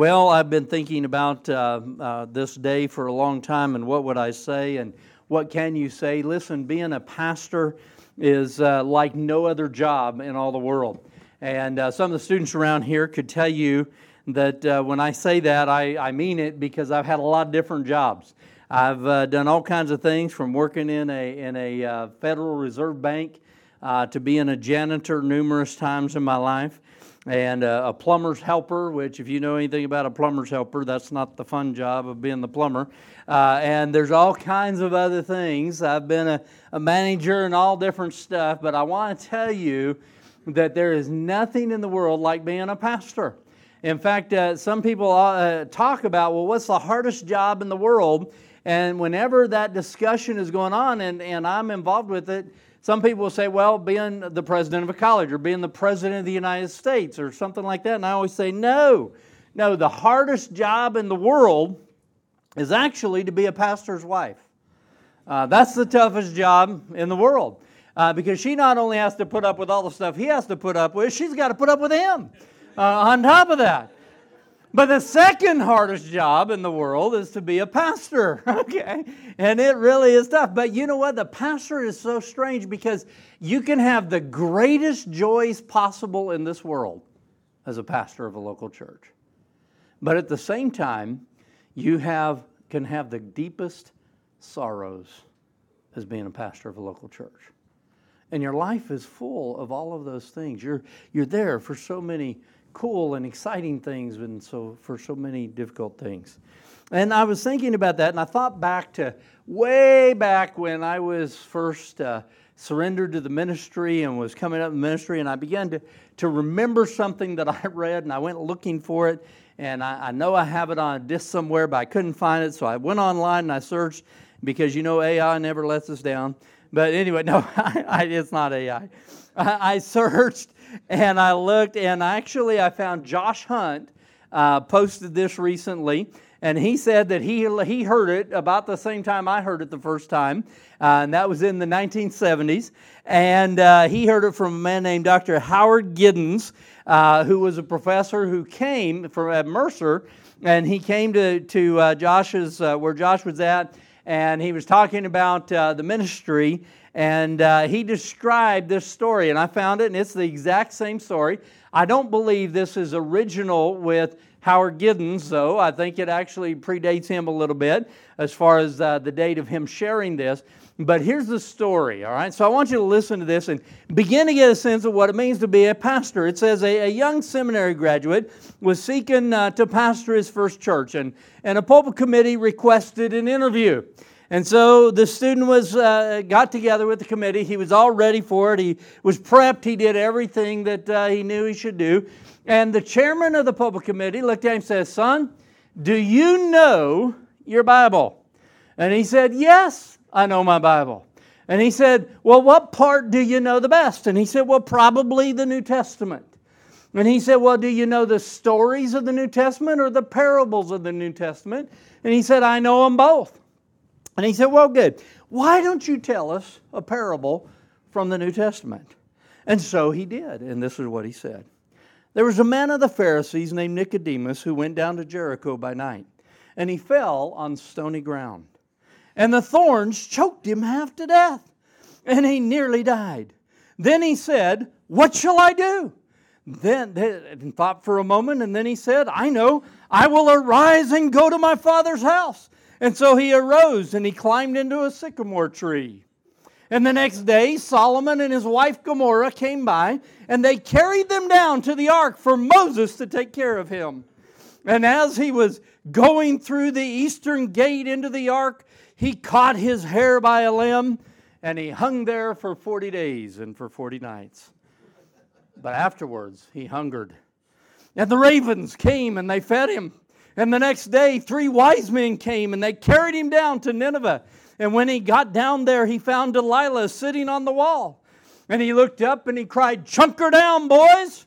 Well, I've been thinking about uh, uh, this day for a long time and what would I say and what can you say. Listen, being a pastor is uh, like no other job in all the world. And uh, some of the students around here could tell you that uh, when I say that, I, I mean it because I've had a lot of different jobs. I've uh, done all kinds of things from working in a, in a Federal Reserve Bank to being a janitor numerous times in my life and uh, a plumber's helper, which, if you know anything about a plumber's helper, that's not the fun job of being the plumber. Uh, and there's all kinds of other things. I've been a, a manager and all different stuff, but I want to tell you that there is nothing in the world like being a pastor. In fact, uh, some people uh, talk about, well, what's the hardest job in the world? And whenever that discussion is going on and, and I'm involved with it, some people will say, well, being the president of a college or being the president of the United States or something like that. And I always say, no. No, the hardest job in the world is actually to be a pastor's wife. Uh, that's the toughest job in the world uh, because she not only has to put up with all the stuff he has to put up with, she's got to put up with him uh, on top of that. But the second hardest job in the world is to be a pastor, okay? And it really is tough. But you know what? The pastor is so strange because you can have the greatest joys possible in this world as a pastor of a local church. But at the same time, you have, can have the deepest sorrows as being a pastor of a local church. And your life is full of all of those things. You're, you're there for so many cool and exciting things and so for so many difficult things. And I was thinking about that, and I thought back to way back when I was first uh, surrendered to the ministry and was coming up in ministry, and I began to, to remember something that I read, and I went looking for it, and I, I know I have it on a disc somewhere, but I couldn't find it, so I went online and I searched because you know AI never lets us down. But anyway, no, I, it's not AI. I, I searched and I looked, and actually, I found Josh Hunt uh, posted this recently, and he said that he he heard it about the same time I heard it the first time, uh, and that was in the 1970s. And uh, he heard it from a man named Dr. Howard Giddens, uh, who was a professor who came from at Mercer, and he came to to uh, Josh's uh, where Josh was at, and he was talking about the ministry and uh, he described this story, and I found it, and it's the exact same story. I don't believe this is original with Howard Giddens, though. I think it actually predates him a little bit as far as uh, the date of him sharing this. But here's the story, all right? So I want you to listen to this and begin to get a sense of what it means to be a pastor. It says a, a young seminary graduate was seeking uh, to pastor his first church, and, and a pulpit committee requested an interview. And so the student was uh, got together with the committee. He was all ready for it. He was prepped. He did everything that uh, he knew he should do. And the chairman of the pulpit committee looked at him and said, "Son, do you know your Bible?" And he said, "Yes, I know my Bible." And he said, "Well, what part do you know the best?" And he said, "Well, probably the New Testament." And he said, Well, do you know the stories of the New Testament or the parables of the New Testament? And he said, I know them both. And he said, Well, good. Why don't you tell us a parable from the New Testament? And so he did. And this is what he said There was a man of the Pharisees named Nicodemus who went down to Jericho by night, and he fell on stony ground. And the thorns choked him half to death, and he nearly died. Then he said, What shall I do? Then, then thought for a moment, and then he said, I know, I will arise and go to my father's house and so he arose and he climbed into a sycamore tree. And the next day, Solomon and his wife Gomorrah came by, and they carried them down to the ark for Moses to take care of him. And as he was going through the eastern gate into the ark, he caught his hair by a limb, and he hung there for 40 days and for 40 nights. But afterwards, he hungered. And the ravens came and they fed him. And the next day, three wise men came and they carried him down to Nineveh. And when he got down there, he found Delilah sitting on the wall. And he looked up and he cried, Chunk her down, boys.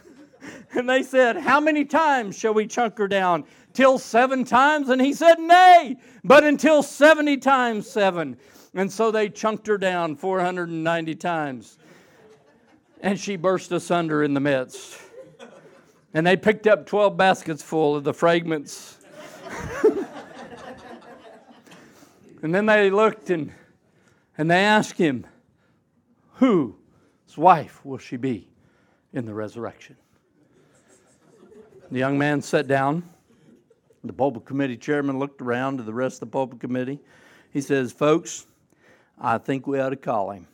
and they said, How many times shall we chunk her down? Till seven times? And he said, Nay, but until 70 times seven. And so they chunked her down 490 times. And she burst asunder in the midst. And they picked up 12 baskets full of the fragments. and then they looked and, and they asked him, Whose wife will she be in the resurrection? The young man sat down. The pulpit committee chairman looked around to the rest of the pulpit committee. He says, Folks, I think we ought to call him.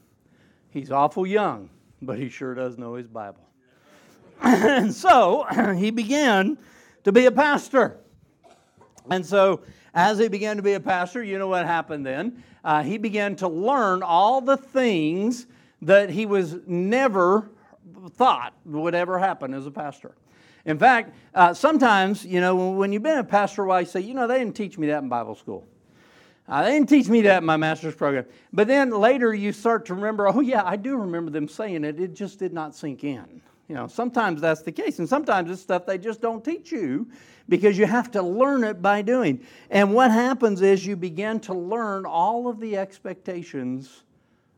He's awful young, but he sure does know his Bible. and so he began to be a pastor. And so, as he began to be a pastor, you know what happened then? Uh, he began to learn all the things that he was never thought would ever happen as a pastor. In fact, uh, sometimes, you know, when you've been a pastor while, you say, you know, they didn't teach me that in Bible school. Uh, they didn't teach me that in my master's program. But then later you start to remember, oh, yeah, I do remember them saying it. It just did not sink in. You know, sometimes that's the case. And sometimes it's stuff they just don't teach you because you have to learn it by doing. And what happens is you begin to learn all of the expectations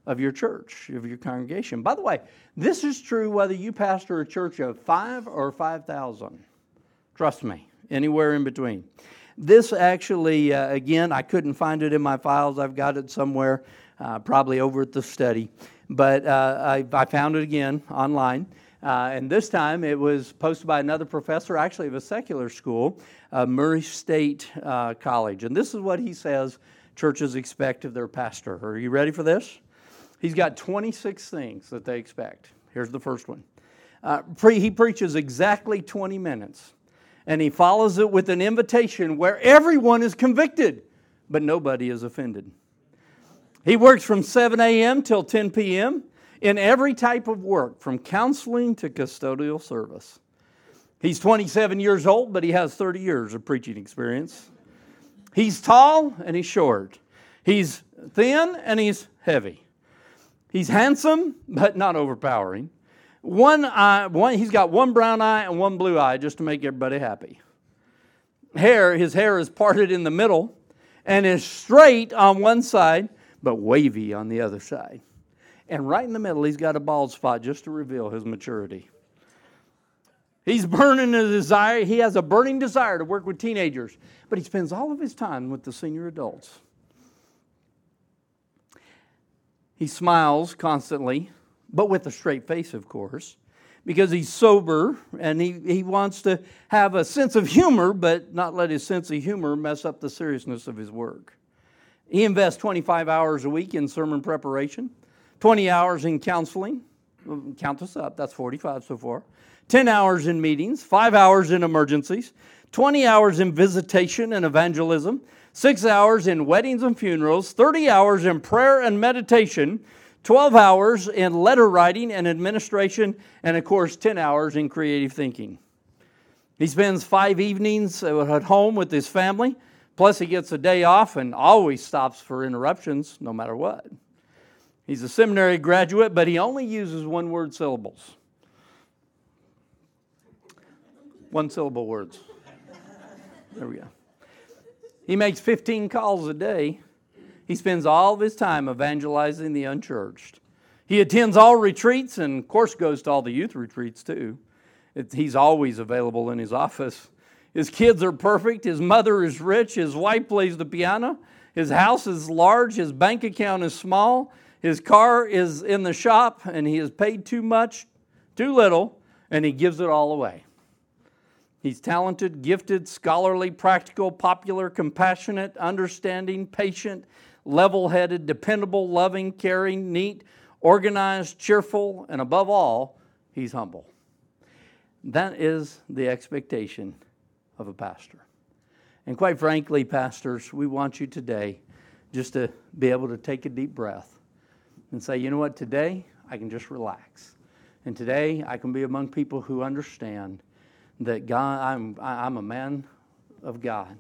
of your church, of your congregation. By the way, this is true whether you pastor a church of five or 5,000. Trust me, anywhere in between. This actually, uh, again, I couldn't find it in my files. I've got it somewhere, uh, probably over at the study. But uh, I, I, found it again online. Uh, and this time it was posted by another professor, actually of a secular school, uh, Murray State uh, College. And this is what he says churches expect of their pastor. Are you ready for this? He's got 26 things that they expect. Here's the first one. Uh, pre- he preaches exactly 20 minutes and he follows it with an invitation where everyone is convicted, but nobody is offended. He works from 7 a.m. till 10 p.m. in every type of work, from counseling to custodial service. He's 27 years old, but he has 30 years of preaching experience. He's tall and he's short. He's thin and he's heavy. He's handsome, but not overpowering. One eye, one, he's got one brown eye and one blue eye just to make everybody happy. Hair, his hair is parted in the middle and is straight on one side, but wavy on the other side. And right in the middle, he's got a bald spot just to reveal his maturity. He's burning a desire, he has a burning desire to work with teenagers, but he spends all of his time with the senior adults. He smiles constantly but with a straight face, of course, because he's sober and he, he wants to have a sense of humor, but not let his sense of humor mess up the seriousness of his work. He invests 25 hours a week in sermon preparation, 20 hours in counseling. Count this up, that's 45 so far. 10 hours in meetings, 5 hours in emergencies, 20 hours in visitation and evangelism, 6 hours in weddings and funerals, 30 hours in prayer and meditation, 12 hours in letter writing and administration, and of course, 10 hours in creative thinking. He spends five evenings at home with his family, plus, he gets a day off and always stops for interruptions, no matter what. He's a seminary graduate, but he only uses one word syllables. One syllable words. There we go. He makes 15 calls a day he spends all of his time evangelizing the unchurched. He attends all retreats and, of course, goes to all the youth retreats too. It, he's always available in his office. His kids are perfect. His mother is rich. His wife plays the piano. His house is large. His bank account is small. His car is in the shop, and he has paid too much, too little, and he gives it all away. He's talented, gifted, scholarly, practical, popular, compassionate, understanding, patient, level headed, dependable, loving, caring, neat, organized, cheerful, and above all, he's humble. That is the expectation of a pastor. And quite frankly, pastors, we want you today just to be able to take a deep breath and say, you know what, today I can just relax. And today I can be among people who understand that God, I'm, I'm a man of God.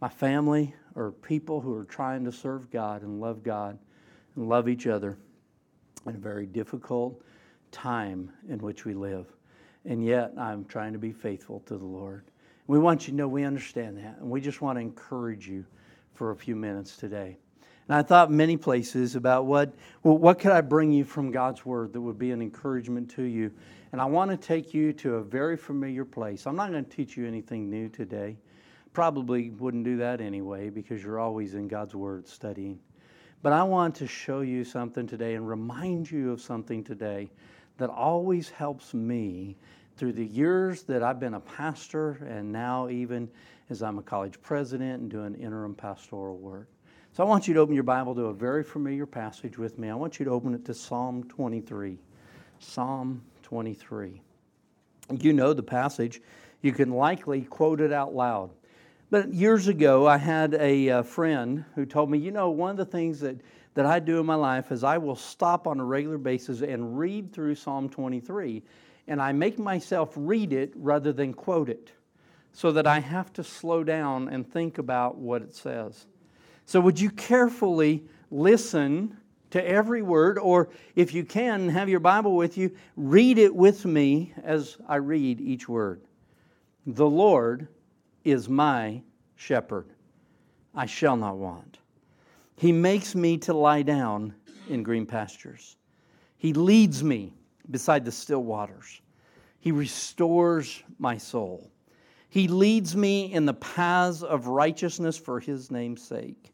My family are people who are trying to serve God and love God and love each other in a very difficult time in which we live. And yet, I'm trying to be faithful to the Lord. We want you to know we understand that, and we just want to encourage you for a few minutes today. And I thought many places about what, well, what could I bring you from God's Word that would be an encouragement to you. And I want to take you to a very familiar place. I'm not going to teach you anything new today. Probably wouldn't do that anyway because you're always in God's Word studying. But I want to show you something today and remind you of something today that always helps me through the years that I've been a pastor and now even as I'm a college president and doing interim pastoral work. So I want you to open your Bible to a very familiar passage with me. I want you to open it to Psalm 23. Psalm 23. You know the passage. You can likely quote it out loud. But years ago, I had a, uh, friend who told me, you know, one of the things that, that I do in my life is I will stop on a regular basis and read through Psalm 23. And I make myself read it rather than quote it so that I have to slow down and think about what it says. So, would you carefully listen to every word, or if you can, have your Bible with you, read it with me as I read each word. The Lord is my shepherd, I shall not want. He makes me to lie down in green pastures. He leads me beside the still waters. He restores my soul. He leads me in the paths of righteousness for his name's sake.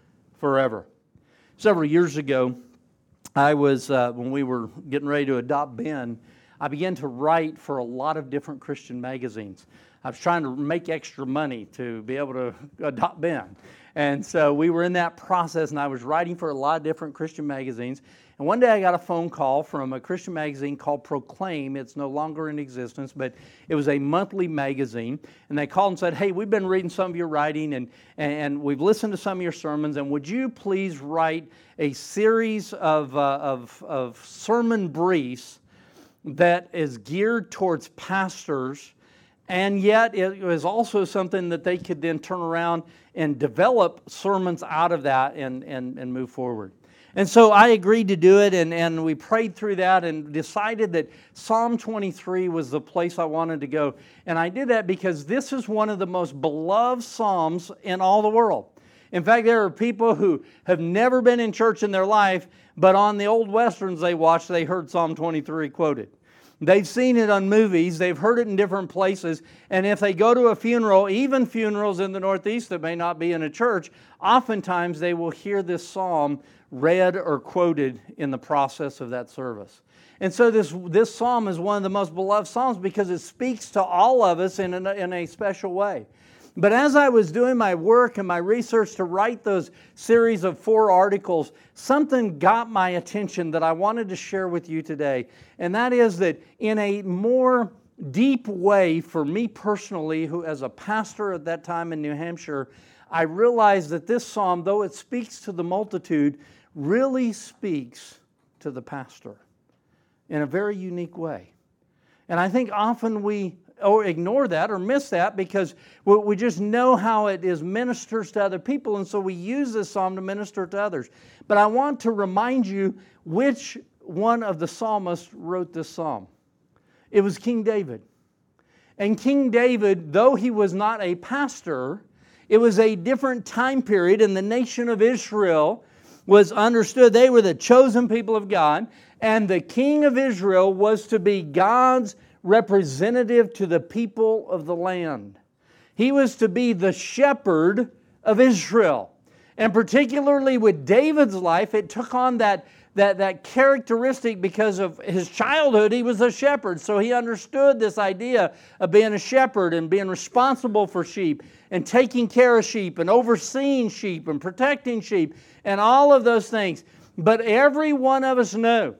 forever. Several years ago, I was, uh, when we were getting ready to adopt Ben, I began to write for a lot of different Christian magazines. I was trying to make extra money to be able to adopt Ben. And so we were in that process, and I was writing for a lot of different Christian magazines. And one day I got a phone call from a Christian magazine called Proclaim. It's no longer in existence, but it was a monthly magazine. And they called and said, Hey, we've been reading some of your writing and, and we've listened to some of your sermons, and would you please write a series of, uh, of, of sermon briefs that is geared towards pastors? And yet, it was also something that they could then turn around and develop sermons out of that and, and, and move forward. And so I agreed to do it, and, and we prayed through that and decided that Psalm 23 was the place I wanted to go. And I did that because this is one of the most beloved Psalms in all the world. In fact, there are people who have never been in church in their life, but on the old westerns they watched, they heard Psalm 23 quoted. They've seen it on movies, they've heard it in different places, and if they go to a funeral, even funerals in the Northeast that may not be in a church, oftentimes they will hear this psalm read or quoted in the process of that service. And so this, this psalm is one of the most beloved psalms because it speaks to all of us in a, in a special way. But as I was doing my work and my research to write those series of four articles, something got my attention that I wanted to share with you today. And that is that in a more deep way for me personally, who as a pastor at that time in New Hampshire, I realized that this psalm, though it speaks to the multitude, really speaks to the pastor in a very unique way. And I think often we or ignore that or miss that because we just know how it is ministers to other people, and so we use this psalm to minister to others. But I want to remind you which one of the psalmists wrote this psalm. It was King David. And King David, though he was not a pastor, it was a different time period in the nation of Israel was understood they were the chosen people of God, and the king of Israel was to be God's representative to the people of the land. He was to be the shepherd of Israel. And particularly with David's life, it took on that, that, that characteristic because of his childhood. He was a shepherd. So he understood this idea of being a shepherd and being responsible for sheep and taking care of sheep and overseeing sheep and protecting sheep and all of those things. But every one of us know,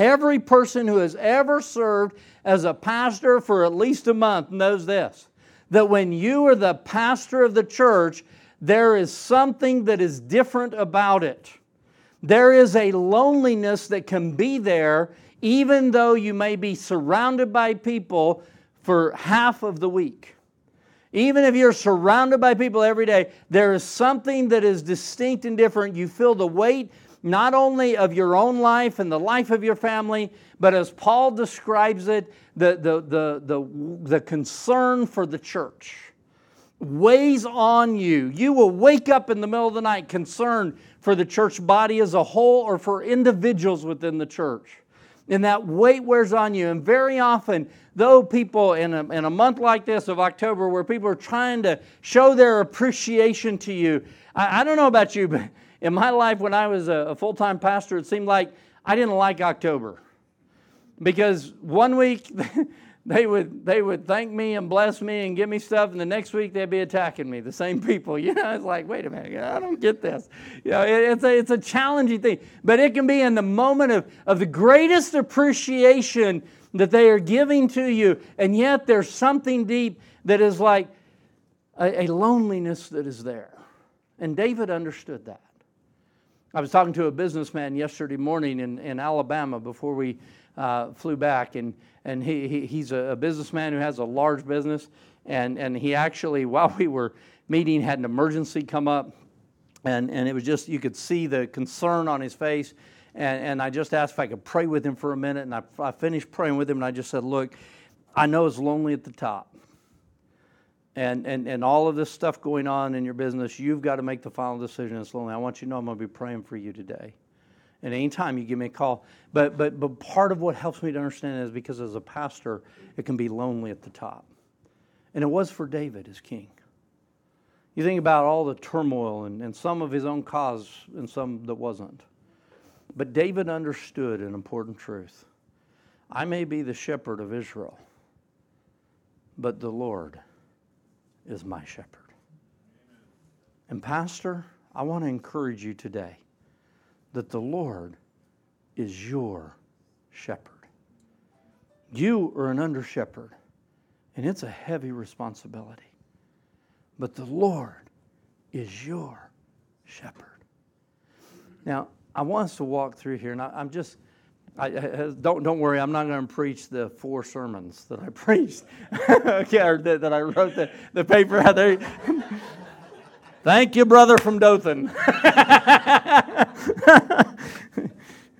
every person who has ever served as a pastor for at least a month knows this that when you are the pastor of the church, there is something that is different about it. There is a loneliness that can be there even though you may be surrounded by people for half of the week. Even if you're surrounded by people every day, there is something that is distinct and different. You feel the weight not only of your own life and the life of your family, but as Paul describes it, the, the, the, the, the concern for the church weighs on you. You will wake up in the middle of the night concerned for the church body as a whole or for individuals within the church. And that weight wears on you. And very often, though people in a, in a month like this of October, where people are trying to show their appreciation to you, I, I don't know about you, but in my life when I was a, full time pastor, it seemed like I didn't like October. Because one week, they would they would thank me and bless me and give me stuff, and the next week they'd be attacking me. The same people, you know. It's like, wait a minute, I don't get this. You know, it, it's a it's a challenging thing, but it can be in the moment of of the greatest appreciation that they are giving to you, and yet there's something deep that is like a, a loneliness that is there, and David understood that. I was talking to a businessman yesterday morning in, in Alabama before we uh, flew back, and and he, he he's a, businessman who has a large business, and and he actually while we were meeting had an emergency come up, and and it was just you could see the concern on his face, and and I just asked if I could pray with him for a minute, and I, I finished praying with him, and I just said, look, I know it's lonely at the top. And, and, and all of this stuff going on in your business, you've got to make the final decision. It's lonely. I want you to know I'm going to be praying for you today. And anytime you give me a call. But, but, but part of what helps me to understand is because as a pastor, it can be lonely at the top. And it was for David as king. You think about all the turmoil and, and some of his own cause and some that wasn't. But David understood an important truth I may be the shepherd of Israel, but the Lord is my shepherd. And, Pastor, I want to encourage you today that the Lord is your shepherd. You are an under shepherd, and it's a heavy responsibility. But the Lord is your shepherd. Now, I want us to walk through here, and I, am just. I, don't don't worry. I'm not going to preach the four sermons that I preached. okay, or that, that I wrote the, the paper out there. Thank you, brother from Dothan. yeah,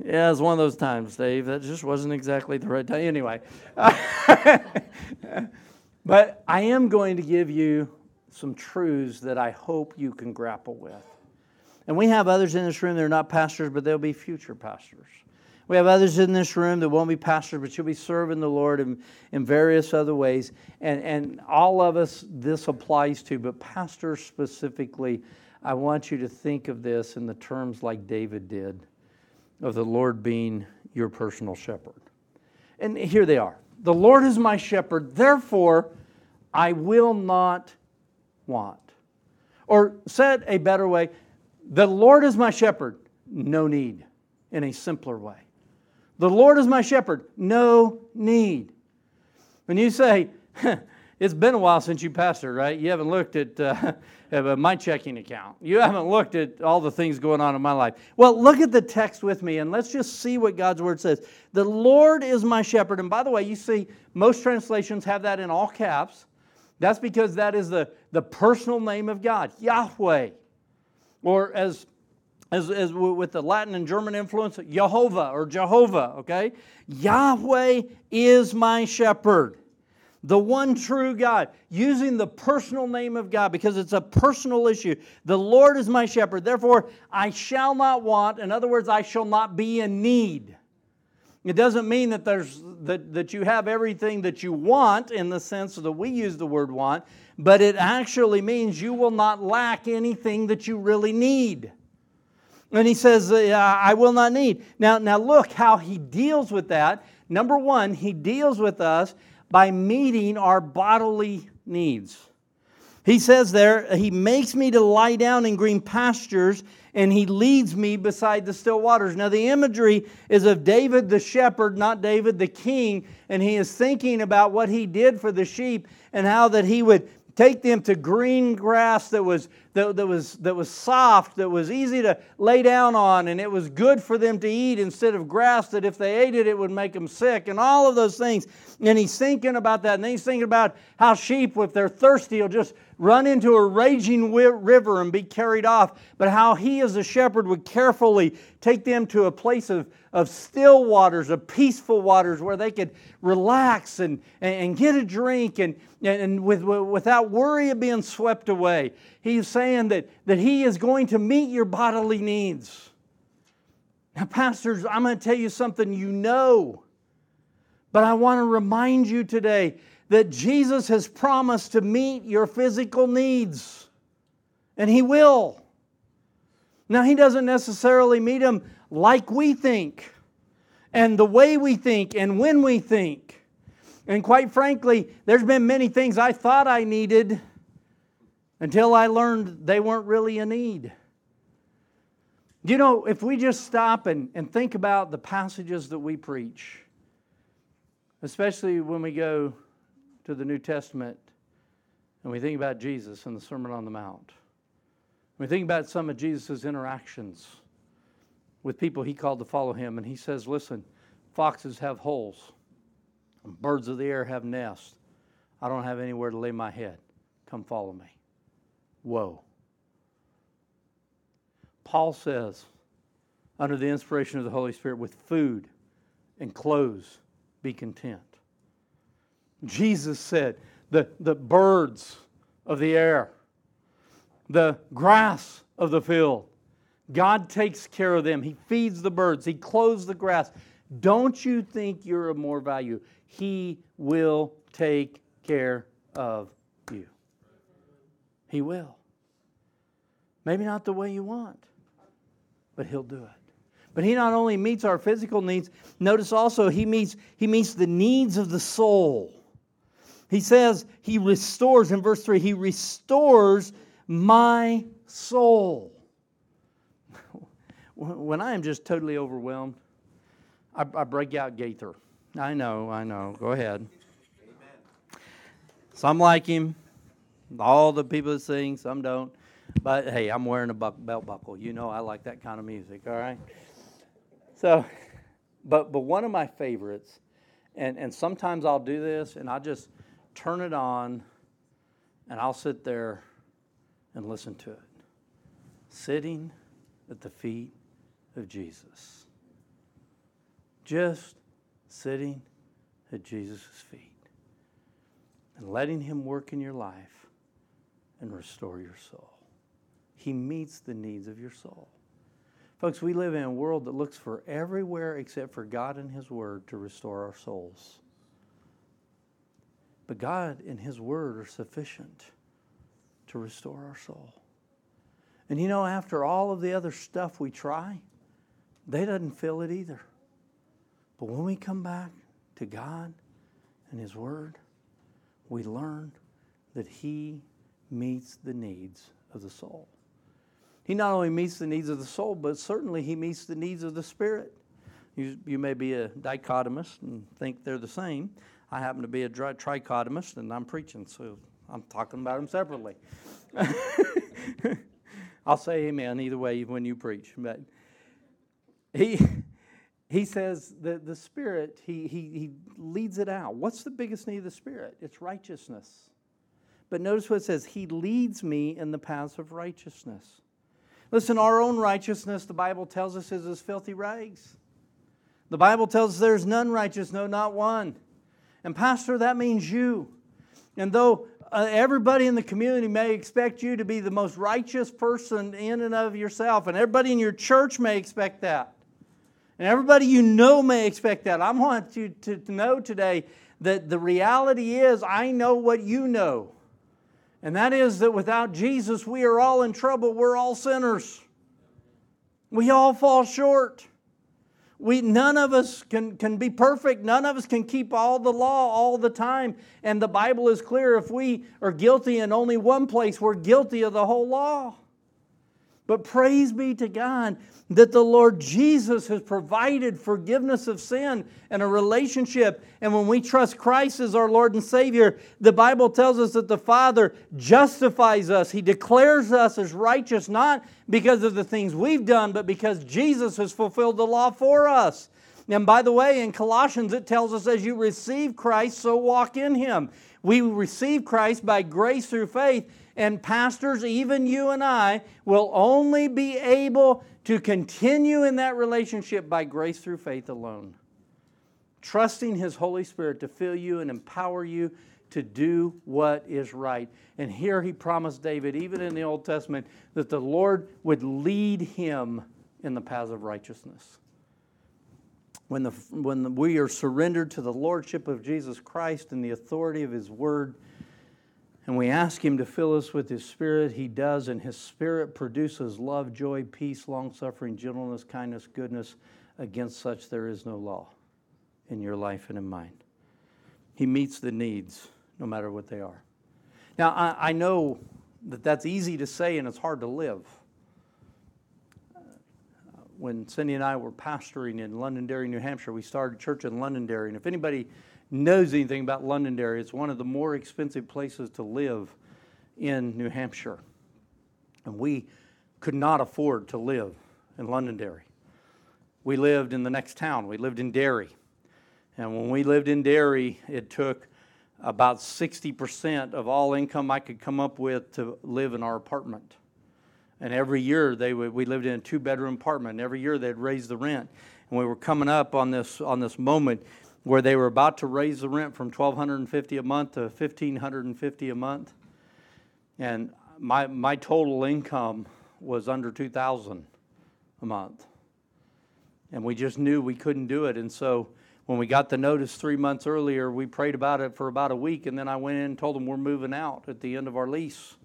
it's one of those times, Dave. That just wasn't exactly the right time. Anyway, but I am going to give you some truths that I hope you can grapple with. And we have others in this room that are not pastors, but they'll be future pastors. We have others in this room that won't be pastors, but you'll be serving the Lord in, in various other ways. And, and all of us, this applies to, but pastors specifically, I want you to think of this in the terms like David did of the Lord being your personal shepherd. And here they are The Lord is my shepherd, therefore I will not want. Or said a better way, the Lord is my shepherd, no need, in a simpler way. The Lord is my shepherd, no need. When you say, it's been a while since you pastored, right? You haven't looked at uh, my checking account. You haven't looked at all the things going on in my life. Well, look at the text with me and let's just see what God's word says. The Lord is my shepherd. And by the way, you see, most translations have that in all caps. That's because that is the, the personal name of God, Yahweh. Or as as, as with the Latin and German influence, Jehovah or Jehovah, okay? Yahweh is my shepherd, the one true God, using the personal name of God because it's a personal issue. The Lord is my shepherd, therefore I shall not want. In other words, I shall not be in need. It doesn't mean that, there's, that, that you have everything that you want in the sense that we use the word want, but it actually means you will not lack anything that you really need. And he says, uh, I will not need. Now, now look how he deals with that. Number one, he deals with us by meeting our bodily needs. He says there, He makes me to lie down in green pastures, and He leads me beside the still waters. Now, the imagery is of David the shepherd, not David the king, and he is thinking about what he did for the sheep and how that he would take them to green grass that was, that, that, was, that was soft, that was easy to lay down on, and it was good for them to eat instead of grass that if they ate it, it would make them sick, and all of those things. And he's thinking about that, and then he's thinking about how sheep, if they're thirsty, will just run into a raging river and be carried off, but how he as a shepherd would carefully take them to a place of, of still waters, of peaceful waters where they could relax and, and, get a drink and, and with, without worry of being swept away. He's saying that, that he is going to meet your bodily needs. Now, pastors, I'm going to tell you something you know, but I want to remind you today that Jesus has promised to meet your physical needs, and He will. Now, He doesn't necessarily meet them like we think, and the way we think, and when we think. And quite frankly, there's been many things I thought I needed until I learned they weren't really a need. You know, if we just stop and, and think about the passages that we preach, especially when we go to the New Testament and we think about Jesus and the Sermon on the Mount, we think about some of Jesus' interactions with people he called to follow him, and he says, Listen, foxes have holes, birds of the air have nests. I don't have anywhere to lay my head. Come follow me. Whoa. Paul says, under the inspiration of the Holy Spirit, with food and clothes, be content. Jesus said, the, the birds of the air, the grass of the field. God takes care of them. He feeds the birds, He clothes the grass. Don't you think you're of more value? He will take care of you. He will. Maybe not the way you want, but He'll do it. But he not only meets our physical needs, notice also he meets, he meets the needs of the soul. He says he restores, in verse 3, he restores my soul. When I am just totally overwhelmed, I, I break out Gaither. I know, I know. Go ahead. Amen. Some like him. All the people that sing, some don't. But hey, I'm wearing a belt buckle. You know I like that kind of music, all right? So, but but one of my favorites, and, and sometimes I'll do this and I just turn it on, and I'll sit there and listen to it. Sitting at the feet of Jesus. Just sitting at Jesus' feet and letting Him work in your life and restore your soul. He meets the needs of your soul. Folks, we live in a world that looks for everywhere except for God and His Word to restore our souls. But God and His Word are sufficient to restore our soul. And you know, after all of the other stuff we try, they doesn't feel it either. But when we come back to God and His Word, we learn that He meets the needs of the soul. He not only meets the needs of the soul, but certainly He meets the needs of the spirit. You, you may be a dichotomist and think they're the same. I happen to be a trichotomist and I'm preaching, so I'm talking about them separately. I'll say amen either way when you preach. But he, he says that the Spirit, he, he, he leads it out. What's the biggest need of the Spirit? It's righteousness. But notice what it says He leads me in the paths of righteousness. Listen, our own righteousness, the Bible tells us, is as filthy rags. The Bible tells us there's none righteous, no, not one. And, Pastor, that means you. And though uh, everybody in the community may expect you to be the most righteous person in and of yourself, and everybody in your church may expect that, and everybody you know may expect that, I want you to, to know today that the reality is I know what you know. And that is that without Jesus, we are all in trouble. We're all sinners. We all fall short. We, none of us can, can be perfect. None of us can keep all the law all the time. And the Bible is clear if we are guilty in only one place, we're guilty of the whole law. But praise be to God that the Lord Jesus has provided forgiveness of sin and a relationship. And when we trust Christ as our Lord and Savior, the Bible tells us that the Father justifies us. He declares us as righteous, not because of the things we've done, but because Jesus has fulfilled the law for us. And by the way, in Colossians, it tells us as you receive Christ, so walk in Him. We receive Christ by grace through faith, and pastors, even you and I, will only be able to continue in that relationship by grace through faith alone. Trusting His Holy Spirit to fill you and empower you to do what is right. And here He promised David, even in the Old Testament, that the Lord would lead him in the paths of righteousness. When, the, when we are surrendered to the Lordship of Jesus Christ and the authority of His Word, and we ask Him to fill us with His Spirit, He does, and His Spirit produces love, joy, peace, long suffering, gentleness, kindness, goodness. Against such there is no law in your life and in mine. He meets the needs no matter what they are. Now, I, I know that that's easy to say and it's hard to live. When Cindy and I were pastoring in Londonderry, New Hampshire, we started church in Londonderry. And if anybody knows anything about Londonderry, it's one of the more expensive places to live in New Hampshire. And we could not afford to live in Londonderry. We lived in the next town, we lived in Derry. And when we lived in Derry, it took about 60% of all income I could come up with to live in our apartment. And every year they would, we lived in a two bedroom apartment. Every year they'd raise the rent. And we were coming up on this, on this moment where they were about to raise the rent from 1250 a month to 1550 a month. And my, my total income was under 2000 a month. And we just knew we couldn't do it. And so when we got the notice three months earlier we prayed about it for about a week. And then i went in and told them we're moving out at the end of our lease.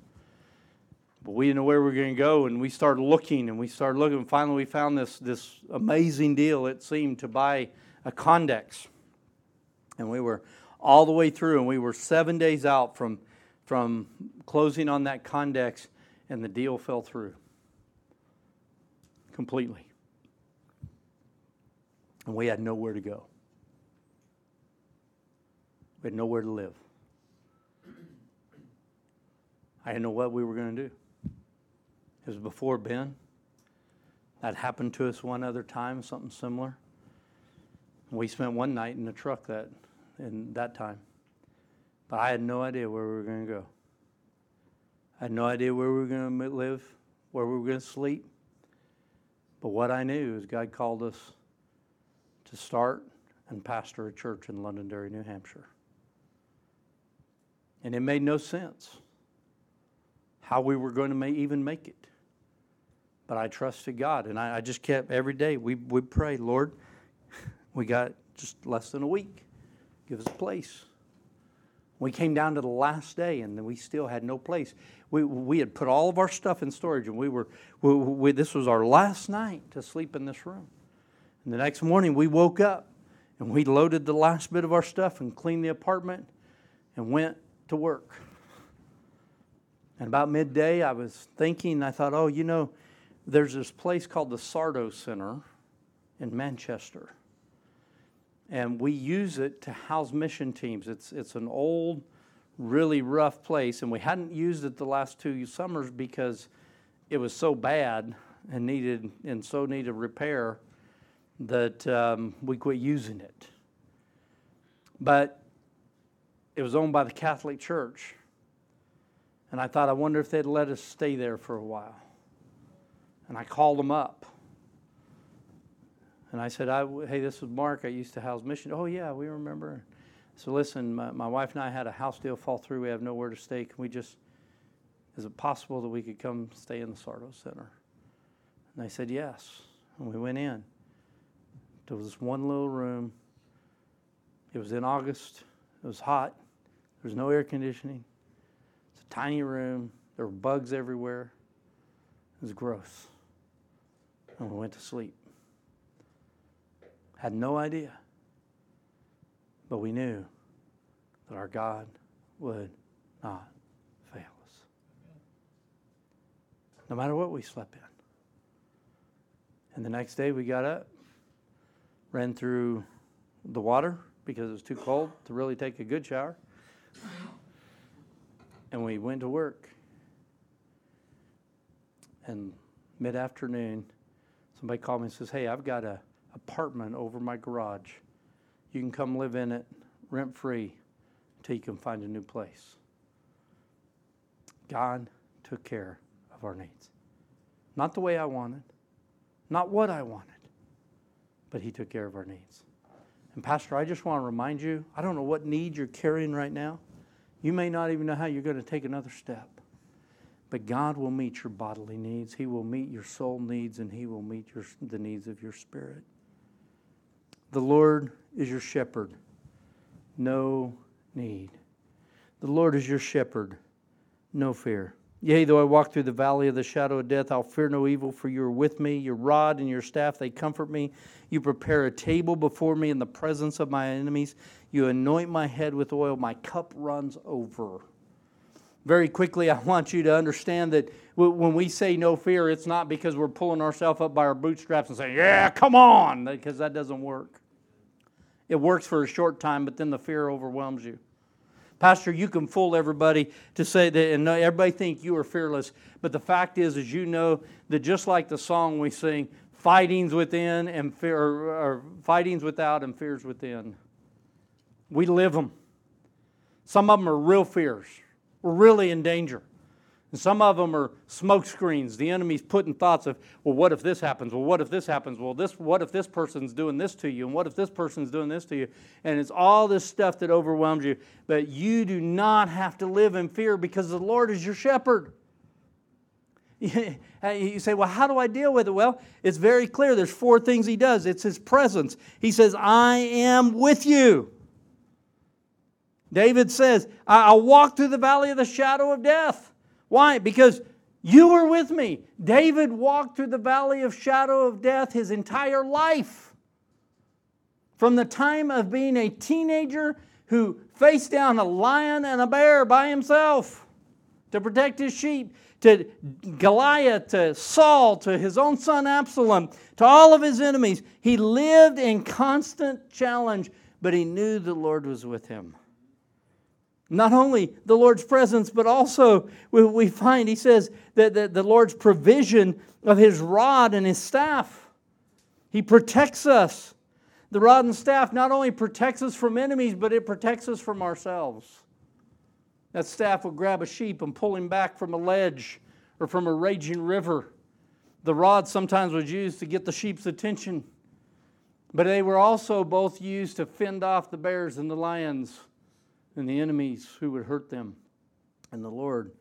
But we didn't know where we were going to go. And we started looking and we started looking. And finally we found this, this amazing deal. It seemed to buy a condex and we were all the way through, and we were seven days out from, from closing on that condex, and the deal fell through completely. And we had nowhere to go. We had nowhere to live. I didn't know what we were going to do. It was before Ben. That happened to us one other time, something similar. We spent one night in a truck that in that time. But I had no idea where we were going to go. I had no idea where we were going to live, where we were going to sleep. But what I knew is God called us to start and pastor a church in Londonderry, New Hampshire. And it made no sense how we were going to make, even make it. But I trusted God, and I, I just kept every day. We we pray, Lord. We got just less than a week. Give us a place. We came down to the last day and we still had no place. We, we had put all of our stuff in storage and we were, we, we, this was our last night to sleep in this room. And the next morning we woke up and we loaded the last bit of our stuff and cleaned the apartment and went to work. And about midday, I was thinking, I thought, oh, you know, there's this place called the Sardo Center in Manchester and we use it to house mission teams. It's, it's an old, really rough place, and we hadn't used it the last two summers because it was so bad and needed and so needed repair that um, we quit using it. But it was owned by the Catholic Church, and I thought, I wonder if they'd let us stay there for a while. And I called them up and I said, I, hey, this is Mark. I used to house mission. Oh, yeah, we remember. So listen, my, my wife and I had a house deal fall through. We have nowhere to stay. Can we just, is it possible that we could come stay in the Sardo Center? And they said, yes. And we went in. There was this one little room. It was in August. It was hot. There was no air conditioning. It's a tiny room. There were bugs everywhere. It was gross. And we went to sleep. Had no idea. But we knew that our God would not fail us. No matter what we slept in. And the next day we got up, ran through the water because it was too cold to really take a good shower. And we went to work. And mid afternoon, somebody called me and says, Hey, I've got an apartment over my garage. You can come live in it rent free until you can find a new place. God took care of our needs. Not the way I wanted, not what I wanted, but He took care of our needs. And, Pastor, I just want to remind you I don't know what need you're carrying right now. You may not even know how you're going to take another step. But God will meet your bodily needs, He will meet your soul needs, and He will meet your, the needs of your spirit. The Lord is your shepherd, no need. The Lord is your shepherd, no fear. Yea, though I walk through the valley of the shadow of death, I'll fear no evil, for you are with me. Your rod and your staff, they comfort me. You prepare a table before me in the presence of my enemies. You anoint my head with oil. My cup runs over. Very quickly, I want you to understand that when we say no fear, it's not because we're pulling ourselves up by our bootstraps and saying, Yeah, come on, because that doesn't work. It works for a short time, but then the fear overwhelms you. Pastor, you can fool everybody to say that, and everybody think you are fearless. But the fact is, as you know that just like the song we sing, fightings within and fear, or, fightings without and fears within. We live them. Some of them are real fears. We're really in danger. And some of them are smoke screens. The enemy's putting thoughts of, well, what if this happens? Well, what if this happens? Well, this, what if this person's doing this to you? And what if this person's doing this to you? And it's all this stuff that overwhelms you. But you do not have to live in fear because the Lord is your shepherd. You say, well, how do I deal with it? Well, it's very clear. There's four things he does. It's his presence. He says, I am with you. David says, I'll walk through the valley of the shadow of death. Why? Because you were with me. David walked through the valley of shadow of death his entire life. From the time of being a teenager who faced down a lion and a bear by himself to protect his sheep, to Goliath, to Saul, to his own son Absalom, to all of his enemies. He lived in constant challenge, but he knew the Lord was with him. Not only the Lord's presence, but also we find, he says, that the Lord's provision of his rod and his staff. He protects us. The rod and staff not only protects us from enemies, but it protects us from ourselves. That staff will grab a sheep and pull him back from a ledge or from a raging river. The rod sometimes was used to get the sheep's attention, but they were also both used to fend off the bears and the lions and the enemies who would hurt them. And the Lord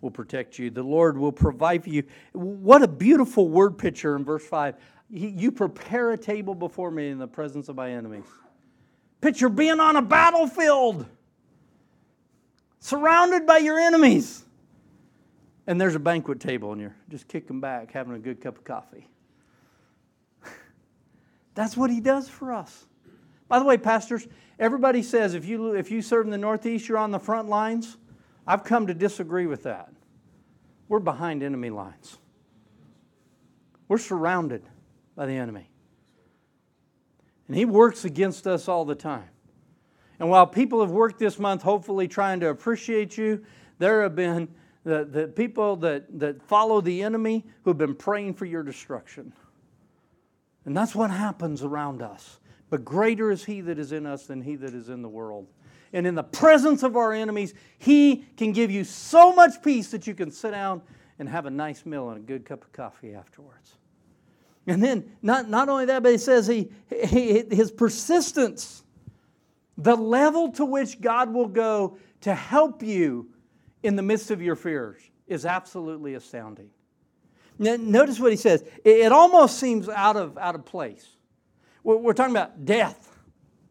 will protect you. The Lord will provide for you. What a beautiful word picture in verse 5. You prepare a table before me in the presence of my enemies. Picture being on a battlefield, surrounded by your enemies. And there's a banquet table, and you're just kicking back, having a good cup of coffee. That's what he does for us. By the way, pastors, everybody says if you, if you serve in the Northeast, you're on the front lines. I've come to disagree with that. We're behind enemy lines, we're surrounded by the enemy. And he works against us all the time. And while people have worked this month, hopefully trying to appreciate you, there have been the, the people that, that follow the enemy who have been praying for your destruction. And that's what happens around us. But greater is he that is in us than he that is in the world. And in the presence of our enemies, he can give you so much peace that you can sit down and have a nice meal and a good cup of coffee afterwards. And then, not, not only that, but he says he, he, his persistence, the level to which God will go to help you in the midst of your fears, is absolutely astounding. Now, notice what he says. It, it almost seems out of, out of place. We're, talking about death.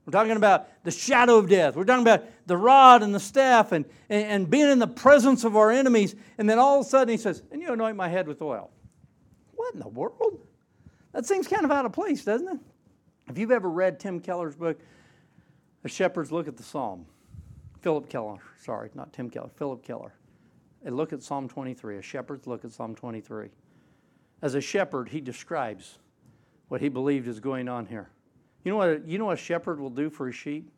We're talking about the shadow of death. We're talking about the rod and the staff and, and, and, being in the presence of our enemies. And then all of a sudden he says, And you anoint my head with oil. What in the world? That seems kind of out of place, doesn't it? If you've ever read Tim Keller's book, A Shepherd's Look at the Psalm, Philip Keller, sorry, not Tim Keller, Philip Keller. A look at Psalm 23, a shepherd's look at Psalm 23. As a shepherd, he describes what he believed is going on here. You know what, you know what a shepherd will do for his sheep?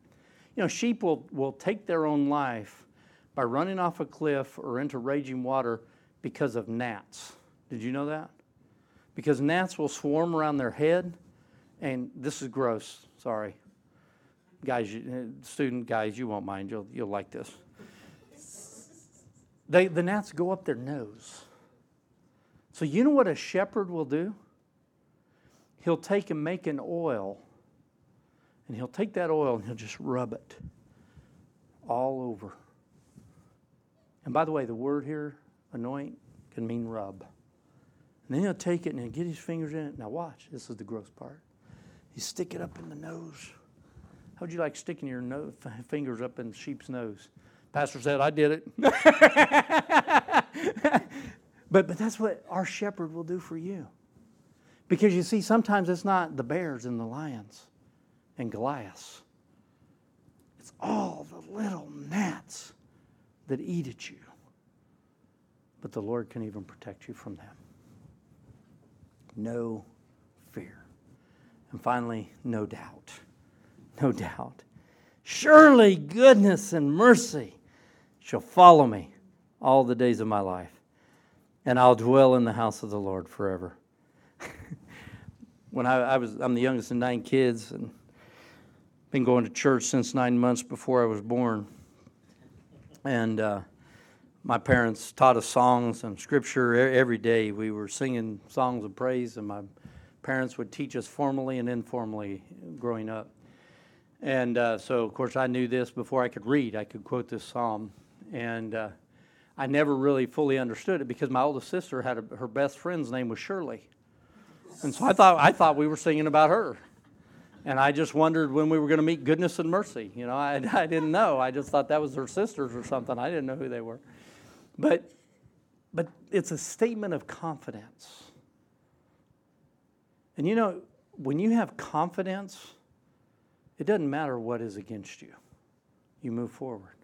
You know, sheep will, will take their own life by running off a cliff or into raging water because of gnats. Did you know that? Because gnats will swarm around their head, and this is gross, sorry. Guys, eh, student guys, you won't mind, you'll, you'll like this. They, the gnats go up their nose. So, you know what a shepherd will do? He'll take and make an oil, and he'll take that oil and he'll just rub it all over. And by the way, the word here, anoint, can mean rub. And then he'll take it and get his fingers in it. Now, watch, this is the gross part. You stick it up in the nose. How would you like sticking your nose, fingers up in sheep's nose? Pastor said, I did it. but, but that's what our shepherd will do for you. Because you see, sometimes it's not the bears and the lions and Goliath, it's all the little gnats that eat at you. But the Lord can even protect you from them. No fear. And finally, no doubt. No doubt. Surely goodness and mercy shall follow me all the days of my life, and I'll dwell in the house of the Lord forever. when I, I, was, I'm the youngest of nine kids, and been going to church since nine months before I was born. And uh, my parents taught us songs and scripture every day. We were singing songs of praise, and my parents would teach us formally and informally growing up. And uh, so, of course, I knew this before I could read. I could quote this psalm and uh, I never really fully understood it because my oldest sister had a, her best friend's name was Shirley, and so I thought I thought we were singing about her, and I just wondered when we were going to meet goodness and mercy. You know, I, I didn't know. I just thought that was her sisters or something. I didn't know who they were, but but it's a statement of confidence. And you know, when you have confidence, it doesn't matter what is against you. You move forward.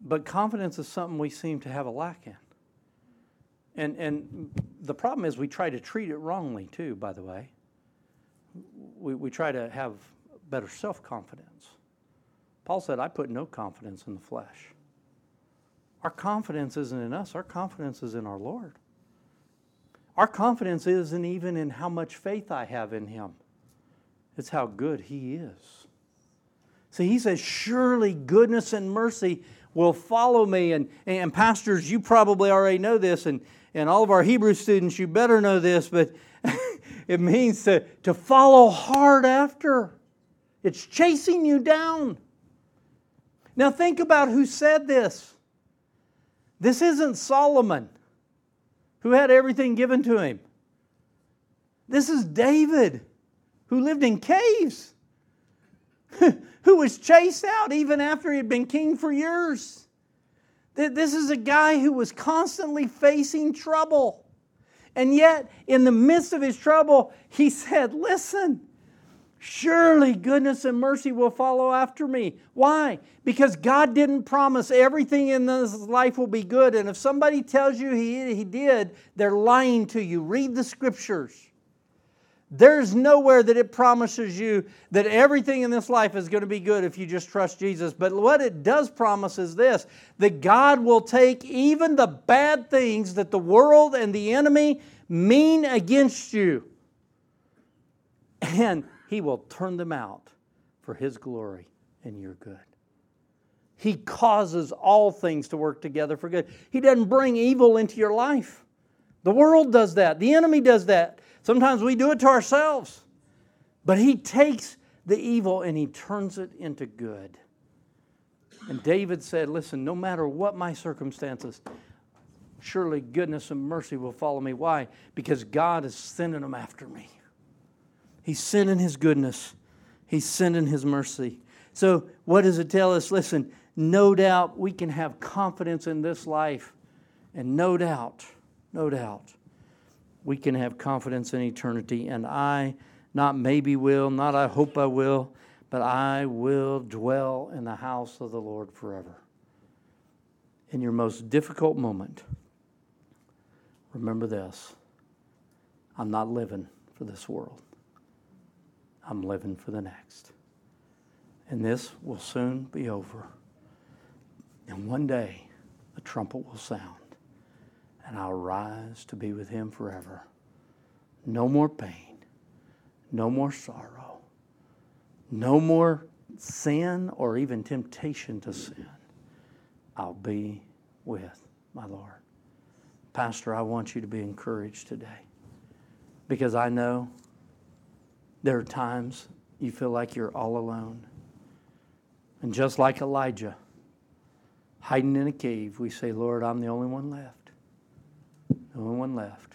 But confidence is something we seem to have a lack in. And, and the problem is we try to treat it wrongly, too, by the way. We, we try to have better self confidence. Paul said, I put no confidence in the flesh. Our confidence isn't in us, our confidence is in our Lord. Our confidence isn't even in how much faith I have in Him, it's how good He is. See, He says, Surely goodness and mercy will follow me. And, and pastors, you probably already know this, and, and all of our Hebrew students, you better know this, but it means to, to follow hard after. It's chasing you down. Now, think about who said this. This isn't Solomon, who had everything given to him. This is David, who lived in caves. who was chased out even after he had been king for years. This is a guy who was constantly facing trouble. And yet, in the midst of his trouble, he said, Listen, surely goodness and mercy will follow after me. Why? Because God didn't promise everything in this life will be good. And if somebody tells you he, he did, they're lying to you. Read the scriptures. There's nowhere that it promises you that everything in this life is going to be good if you just trust Jesus. But what it does promise is this that God will take even the bad things that the world and the enemy mean against you, and He will turn them out for His glory and your good. He causes all things to work together for good. He doesn't bring evil into your life. The world does that, the enemy does that. Sometimes we do it to ourselves. But He takes the evil and He turns it into good. And David said, Listen, no matter what my circumstances, surely goodness and mercy will follow me. Why? Because God is sending them after me. He's sending His goodness, He's sending His mercy. So, what does it tell us? Listen, no doubt we can have confidence in this life, and no doubt, no doubt, we can have confidence in eternity. And I, not maybe will, not I hope I will, but I will dwell in the house of the Lord forever. In your most difficult moment, remember this I'm not living for this world. I'm living for the next. And this will soon be over. And one day, the trumpet will sound, and I'll rise to be with him forever. No more pain, no more sorrow, no more sin or even temptation to sin. I'll be with my Lord. Pastor, I want you to be encouraged today because I know there are times you feel like you're all alone. And just like Elijah, hiding in a cave, we say, Lord, I'm the only one left. The only one left.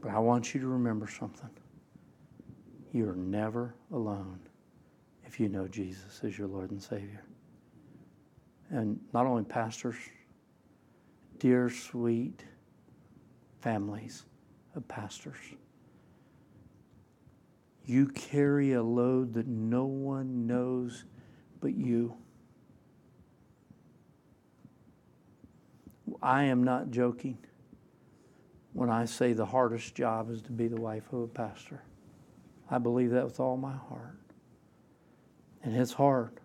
But I want you to remember something. You're never alone if you know Jesus as your Lord and Savior. And not only pastors, dear, sweet families of pastors. You carry a load that no one knows but you. I am not joking when I say the hardest job is to be the wife of a pastor. I believe that with all my heart. And it's hard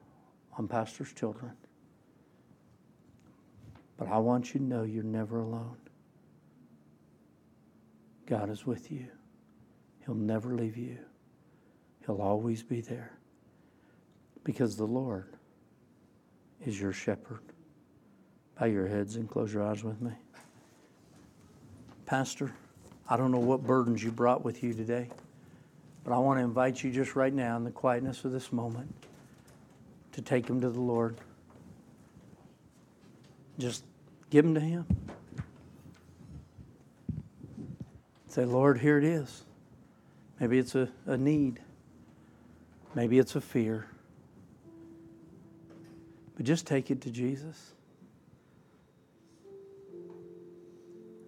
on pastors' children. But I want you to know you're never alone. God is with you, He'll never leave you, He'll always be there. Because the Lord is your shepherd. Bow your heads and close your eyes with me. Pastor, I don't know what burdens you brought with you today, but I want to invite you just right now in the quietness of this moment to take them to the Lord. Just give them to Him. Say, Lord, here it is. Maybe it's a, a need, maybe it's a fear. But just take it to Jesus.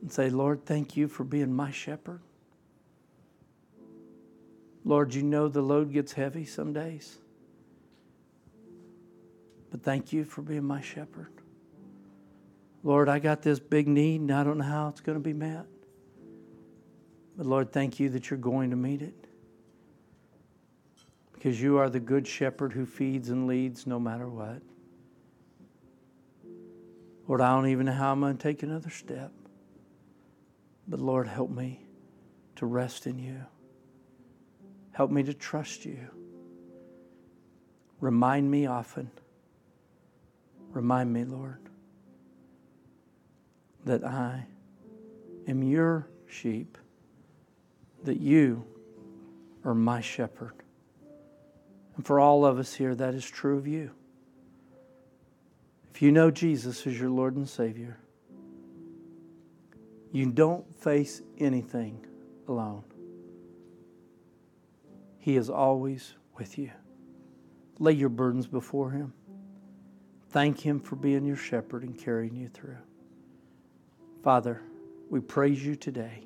And say, Lord, thank you for being my shepherd. Lord, you know the load gets heavy some days. But thank you for being my shepherd. Lord, I got this big need and I don't know how it's going to be met. But Lord, thank you that you're going to meet it. Because you are the good shepherd who feeds and leads no matter what. Lord, I don't even know how I'm going to take another step. But Lord, help me to rest in you. Help me to trust you. Remind me often. Remind me, Lord, that I am your sheep, that you are my shepherd. And for all of us here, that is true of you. If you know Jesus as your Lord and Savior, you don't face anything alone. He is always with you. Lay your burdens before Him. Thank Him for being your shepherd and carrying you through. Father, we praise you today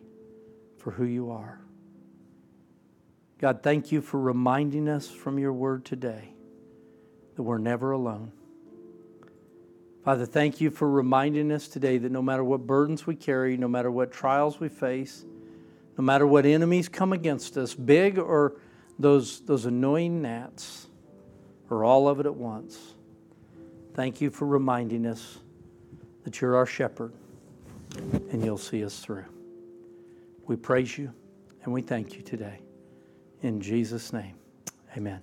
for who you are. God, thank you for reminding us from your word today that we're never alone. Father, thank you for reminding us today that no matter what burdens we carry, no matter what trials we face, no matter what enemies come against us, big or those, those annoying gnats, or all of it at once, thank you for reminding us that you're our shepherd and you'll see us through. We praise you and we thank you today. In Jesus' name, amen.